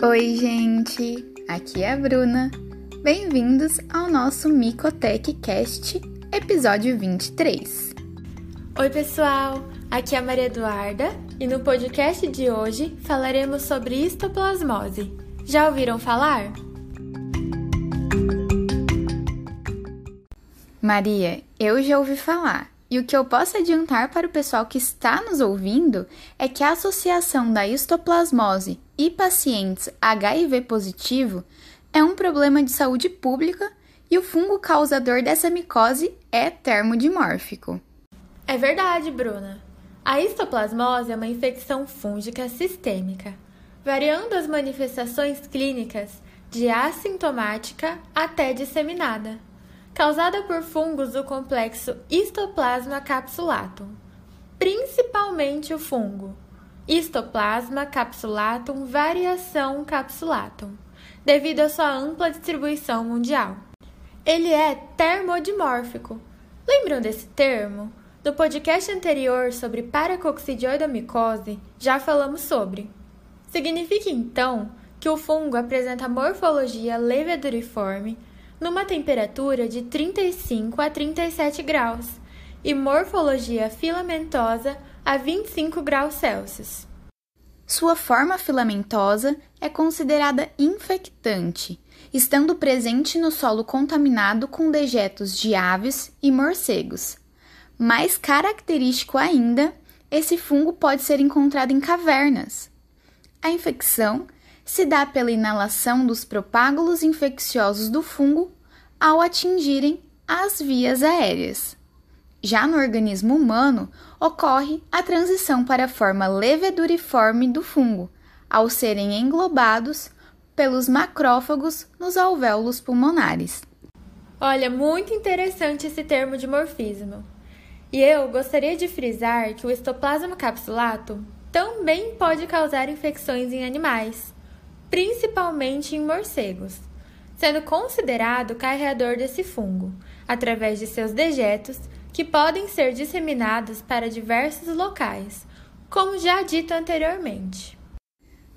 Oi, gente! Aqui é a Bruna. Bem-vindos ao nosso Micotech Cast, episódio 23. Oi, pessoal! Aqui é a Maria Eduarda e no podcast de hoje falaremos sobre histoplasmose. Já ouviram falar? Maria, eu já ouvi falar. E o que eu posso adiantar para o pessoal que está nos ouvindo é que a associação da histoplasmose e pacientes HIV positivo é um problema de saúde pública e o fungo causador dessa micose é termodimórfico. É verdade, Bruna. A histoplasmose é uma infecção fúngica sistêmica, variando as manifestações clínicas de assintomática até disseminada causada por fungos do complexo Histoplasma capsulatum, principalmente o fungo Histoplasma capsulatum variação capsulatum, devido à sua ampla distribuição mundial. Ele é termodimórfico. Lembram desse termo? No podcast anterior sobre paracoccidioidomicose, já falamos sobre. Significa então que o fungo apresenta morfologia leveduriforme numa temperatura de 35 a 37 graus e morfologia filamentosa a 25 graus Celsius. Sua forma filamentosa é considerada infectante, estando presente no solo contaminado com dejetos de aves e morcegos. Mais característico ainda, esse fungo pode ser encontrado em cavernas. A infecção se dá pela inalação dos propágulos infecciosos do fungo ao atingirem as vias aéreas. Já no organismo humano, ocorre a transição para a forma leveduriforme do fungo, ao serem englobados pelos macrófagos nos alvéolos pulmonares. Olha, muito interessante esse termo de morfismo. E eu gostaria de frisar que o estoplasma capsulatum também pode causar infecções em animais principalmente em morcegos, sendo considerado carreador desse fungo, através de seus dejetos, que podem ser disseminados para diversos locais, como já dito anteriormente.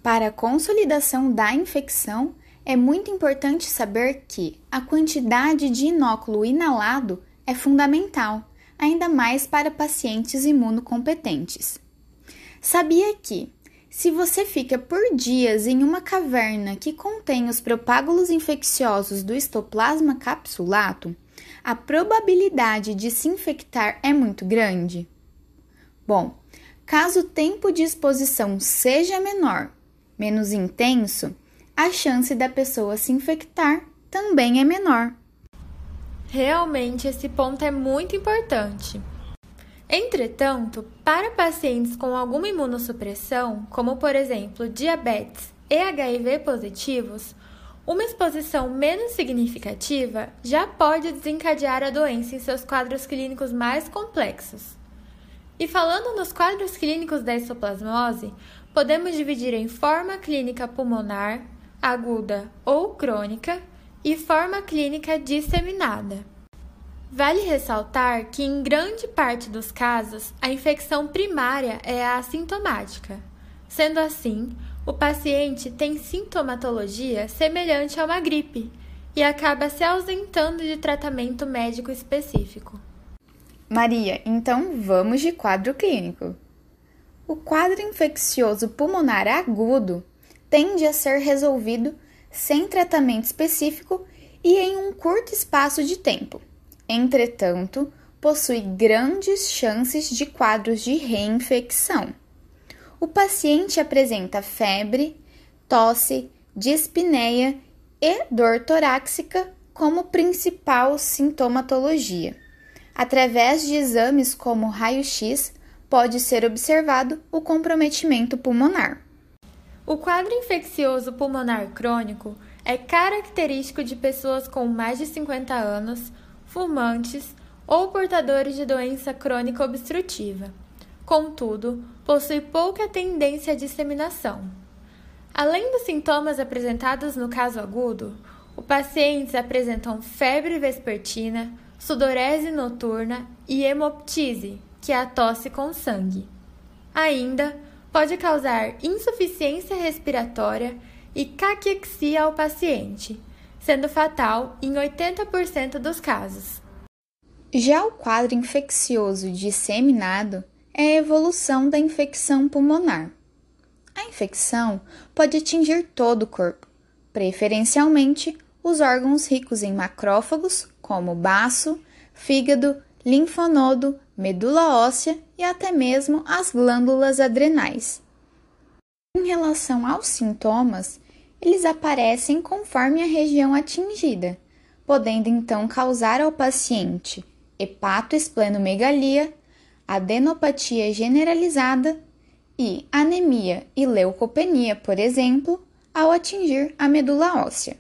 Para a consolidação da infecção, é muito importante saber que a quantidade de inóculo inalado é fundamental, ainda mais para pacientes imunocompetentes. Sabia que se você fica por dias em uma caverna que contém os propágulos infecciosos do estoplasma capsulatum, a probabilidade de se infectar é muito grande? Bom, caso o tempo de exposição seja menor, menos intenso, a chance da pessoa se infectar também é menor. Realmente, esse ponto é muito importante. Entretanto, para pacientes com alguma imunossupressão, como por exemplo diabetes e HIV positivos, uma exposição menos significativa já pode desencadear a doença em seus quadros clínicos mais complexos. E falando nos quadros clínicos da histoplasmose, podemos dividir em forma clínica pulmonar, aguda ou crônica, e forma clínica disseminada. Vale ressaltar que, em grande parte dos casos, a infecção primária é assintomática. Sendo assim, o paciente tem sintomatologia semelhante a uma gripe e acaba se ausentando de tratamento médico específico. Maria, então vamos de quadro clínico. O quadro infeccioso pulmonar agudo tende a ser resolvido sem tratamento específico e em um curto espaço de tempo. Entretanto, possui grandes chances de quadros de reinfecção. O paciente apresenta febre, tosse, dispneia e dor torácica como principal sintomatologia. Através de exames como raio-x, pode ser observado o comprometimento pulmonar. O quadro infeccioso pulmonar crônico é característico de pessoas com mais de 50 anos fumantes ou portadores de doença crônica obstrutiva. Contudo, possui pouca tendência à disseminação. Além dos sintomas apresentados no caso agudo, os pacientes apresentam febre vespertina, sudorese noturna e hemoptise, que é a tosse com sangue. Ainda pode causar insuficiência respiratória e caquexia ao paciente, sendo fatal em 80% dos casos. Já o quadro infeccioso disseminado é a evolução da infecção pulmonar. A infecção pode atingir todo o corpo, preferencialmente os órgãos ricos em macrófagos, como baço, fígado, linfonodo, medula óssea e até mesmo as glândulas adrenais. Em relação aos sintomas, eles aparecem conforme a região atingida, podendo então causar ao paciente hepatoesplenomegalia, adenopatia generalizada e anemia e leucopenia, por exemplo, ao atingir a medula óssea.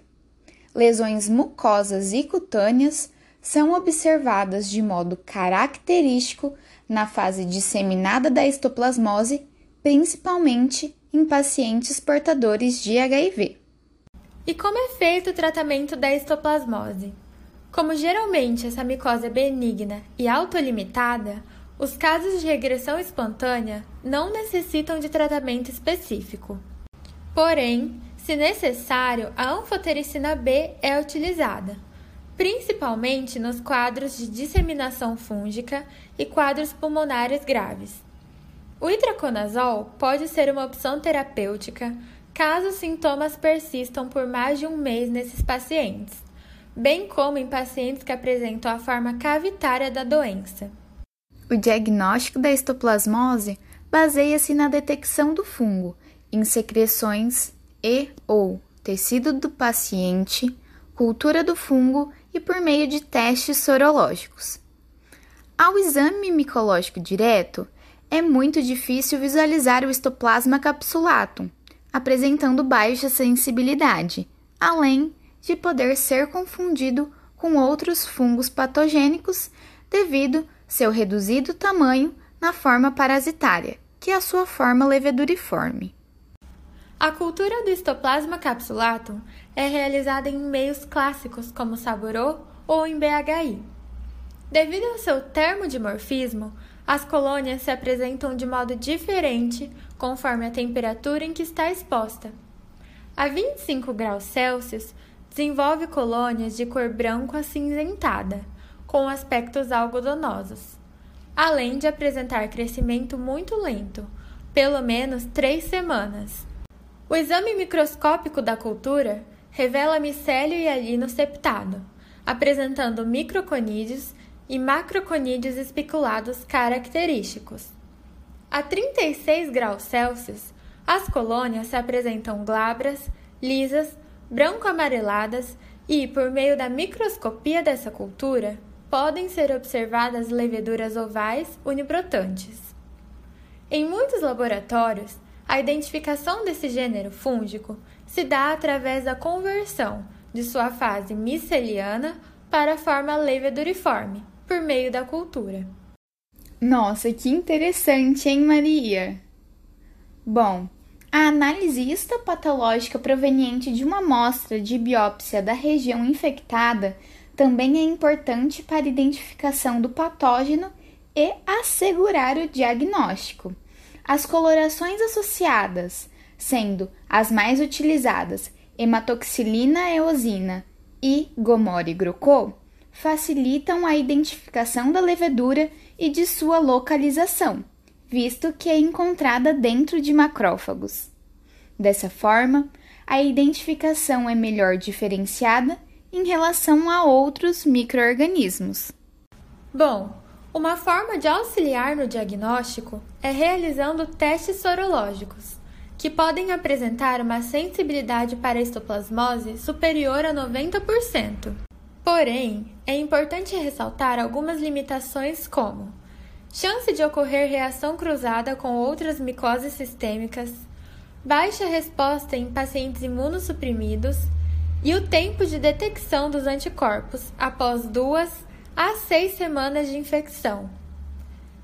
Lesões mucosas e cutâneas são observadas de modo característico na fase disseminada da histoplasmose, principalmente em pacientes portadores de HIV. E como é feito o tratamento da histoplasmose? Como geralmente essa micose é benigna e autolimitada, os casos de regressão espontânea não necessitam de tratamento específico. Porém, se necessário, a anfotericina B é utilizada, principalmente nos quadros de disseminação fúngica e quadros pulmonares graves. O itraconazol pode ser uma opção terapêutica caso os sintomas persistam por mais de um mês nesses pacientes bem como em pacientes que apresentam a forma cavitária da doença. O diagnóstico da histoplasmose baseia-se na detecção do fungo em secreções e ou tecido do paciente, cultura do fungo e por meio de testes sorológicos. Ao exame micológico direto, é muito difícil visualizar o histoplasma capsulatum, apresentando baixa sensibilidade, além de poder ser confundido com outros fungos patogênicos devido seu reduzido tamanho na forma parasitária, que é a sua forma leveduriforme. A cultura do histoplasma capsulatum é realizada em meios clássicos como Saborô ou em BHI. Devido ao seu termodimorfismo, as colônias se apresentam de modo diferente conforme a temperatura em que está exposta. A 25 graus Celsius, Desenvolve colônias de cor branco acinzentada, com aspectos algodonosos, além de apresentar crescimento muito lento, pelo menos três semanas. O exame microscópico da cultura revela micélio e alino septado, apresentando microconídeos e macroconídeos espiculados característicos. A 36 graus Celsius, as colônias se apresentam glabras, lisas branco-amareladas e, por meio da microscopia dessa cultura, podem ser observadas leveduras ovais unibrotantes. Em muitos laboratórios, a identificação desse gênero fúngico se dá através da conversão de sua fase miceliana para a forma leveduriforme, por meio da cultura. Nossa, que interessante, hein, Maria? Bom, a análise histopatológica proveniente de uma amostra de biópsia da região infectada também é importante para a identificação do patógeno e assegurar o diagnóstico. As colorações associadas, sendo as mais utilizadas hematoxilina eosina e gomore-grocô, facilitam a identificação da levedura e de sua localização visto que é encontrada dentro de macrófagos. Dessa forma, a identificação é melhor diferenciada em relação a outros microorganismos. Bom, uma forma de auxiliar no diagnóstico é realizando testes sorológicos, que podem apresentar uma sensibilidade para a histoplasmose superior a 90%. Porém, é importante ressaltar algumas limitações como chance de ocorrer reação cruzada com outras micoses sistêmicas, baixa resposta em pacientes imunossuprimidos e o tempo de detecção dos anticorpos após duas a seis semanas de infecção.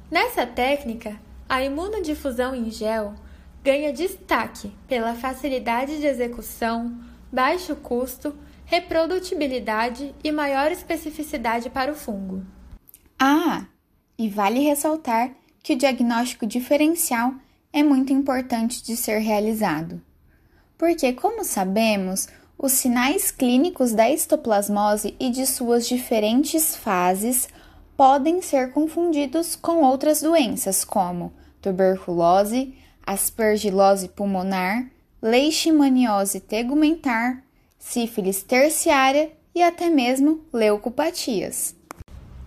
Nessa técnica, a imunodifusão em gel ganha destaque pela facilidade de execução, baixo custo, reprodutibilidade e maior especificidade para o fungo. Ah, e vale ressaltar que o diagnóstico diferencial é muito importante de ser realizado. porque, como sabemos, os sinais clínicos da histoplasmose e de suas diferentes fases podem ser confundidos com outras doenças, como tuberculose, aspergilose pulmonar, leishmaniose tegumentar, sífilis terciária e até mesmo leucopatias.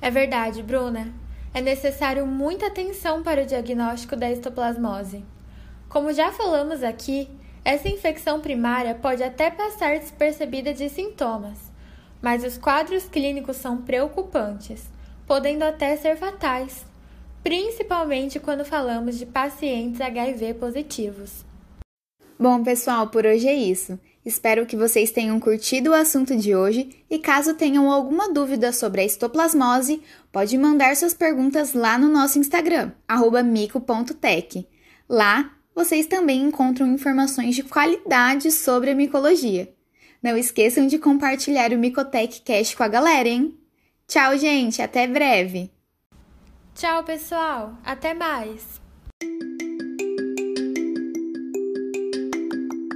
É verdade, Bruna. É necessário muita atenção para o diagnóstico da histoplasmose. Como já falamos aqui, essa infecção primária pode até passar despercebida de sintomas, mas os quadros clínicos são preocupantes, podendo até ser fatais, principalmente quando falamos de pacientes HIV positivos. Bom, pessoal, por hoje é isso. Espero que vocês tenham curtido o assunto de hoje e caso tenham alguma dúvida sobre a histoplasmose, pode mandar suas perguntas lá no nosso Instagram, mico.tech. Lá vocês também encontram informações de qualidade sobre a micologia. Não esqueçam de compartilhar o Micotech Cash com a galera, hein? Tchau, gente, até breve! Tchau, pessoal, até mais!